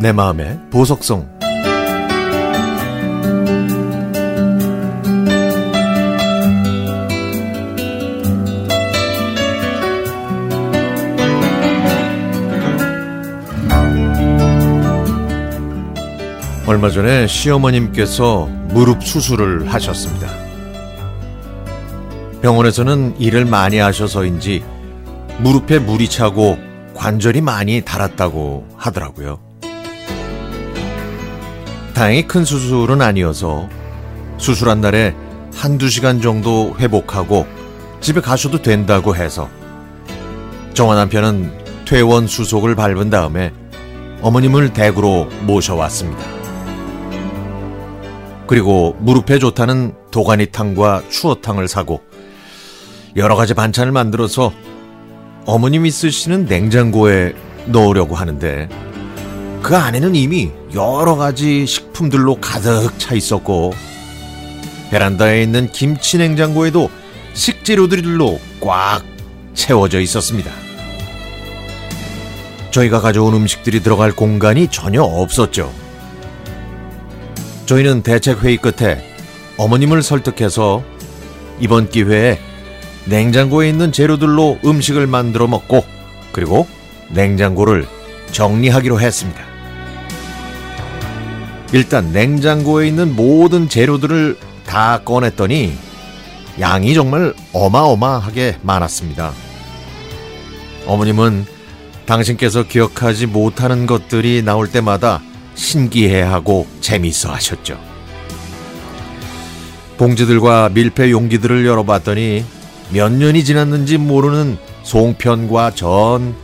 내 마음의 보석성 얼마 전에 시어머님께서 무릎 수술을 하셨습니다. 병원에서는 일을 많이 하셔서인지 무릎에 물이 차고 관절이 많이 닳았다고 하더라고요. 다행히 큰 수술은 아니어서 수술한 날에 한두 시간 정도 회복하고 집에 가셔도 된다고 해서 정화 남편은 퇴원 수속을 밟은 다음에 어머님을 댁으로 모셔왔습니다. 그리고 무릎에 좋다는 도가니탕과 추어탕을 사고 여러 가지 반찬을 만들어서 어머님이 쓰시는 냉장고에 넣으려고 하는데 그 안에는 이미 여러 가지 식품들로 가득 차 있었고 베란다에 있는 김치 냉장고에도 식재료들로 꽉 채워져 있었습니다. 저희가 가져온 음식들이 들어갈 공간이 전혀 없었죠. 저희는 대책 회의 끝에 어머님을 설득해서 이번 기회에 냉장고에 있는 재료들로 음식을 만들어 먹고 그리고 냉장고를 정리하기로 했습니다. 일단 냉장고에 있는 모든 재료들을 다 꺼냈더니 양이 정말 어마어마하게 많았습니다. 어머님은 당신께서 기억하지 못하는 것들이 나올 때마다 신기해하고 재미있어 하셨죠. 봉지들과 밀폐 용기들을 열어봤더니 몇 년이 지났는지 모르는 송편과 전,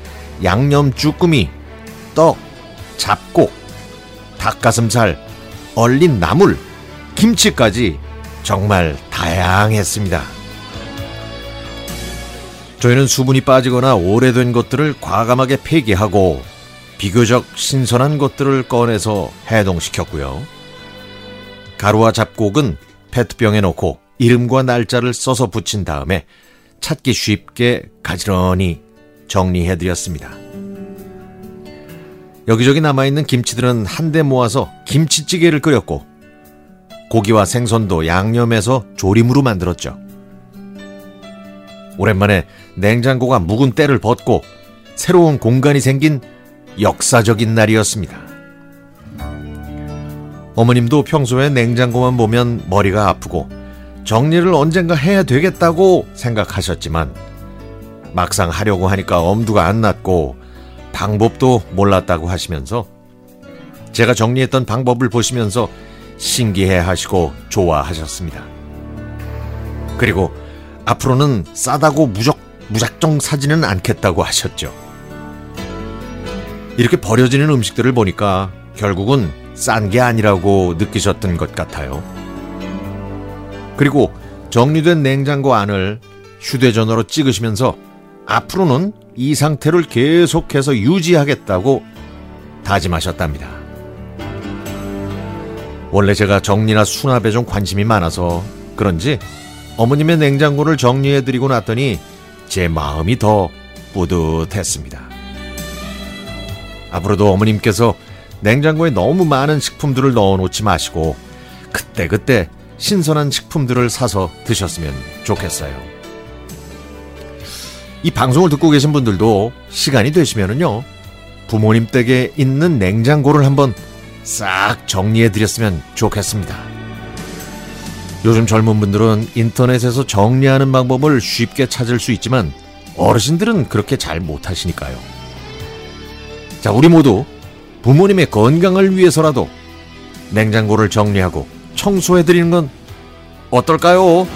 양념 쭈꾸미, 떡, 잡곡, 닭가슴살, 얼린 나물, 김치까지 정말 다양했습니다. 저희는 수분이 빠지거나 오래된 것들을 과감하게 폐기하고 비교적 신선한 것들을 꺼내서 해동시켰고요. 가루와 잡곡은 페트병에 넣고 이름과 날짜를 써서 붙인 다음에 찾기 쉽게 가지런히 정리해드렸습니다. 여기저기 남아있는 김치들은 한데 모아서 김치찌개를 끓였고 고기와 생선도 양념해서 조림으로 만들었죠. 오랜만에 냉장고가 묵은 때를 벗고 새로운 공간이 생긴 역사적인 날이었습니다. 어머님도 평소에 냉장고만 보면 머리가 아프고 정리를 언젠가 해야 되겠다고 생각하셨지만 막상 하려고 하니까 엄두가 안 났고 방법도 몰랐다고 하시면서 제가 정리했던 방법을 보시면서 신기해 하시고 좋아하셨습니다. 그리고 앞으로는 싸다고 무적, 무작정 사지는 않겠다고 하셨죠. 이렇게 버려지는 음식들을 보니까 결국은 싼 게 아니라고 느끼셨던 것 같아요. 그리고 정리된 냉장고 안을 휴대전화로 찍으시면서 앞으로는 이 상태를 계속해서 유지하겠다고 다짐하셨답니다. 원래 제가 정리나 수납에 좀 관심이 많아서 그런지 어머님의 냉장고를 정리해드리고 났더니 제 마음이 더 뿌듯했습니다. 앞으로도 어머님께서 냉장고에 너무 많은 식품들을 넣어놓지 마시고 그때그때 신선한 식품들을 사서 드셨으면 좋겠어요. 이 방송을 듣고 계신 분들도 시간이 되시면은요, 부모님 댁에 있는 냉장고를 한번 싹 정리해 드렸으면 좋겠습니다. 요즘 젊은 분들은 인터넷에서 정리하는 방법을 쉽게 찾을 수 있지만 어르신들은 그렇게 잘 못하시니까요. 자, 우리 모두 부모님의 건강을 위해서라도 냉장고를 정리하고 청소해드리는 건 어떨까요?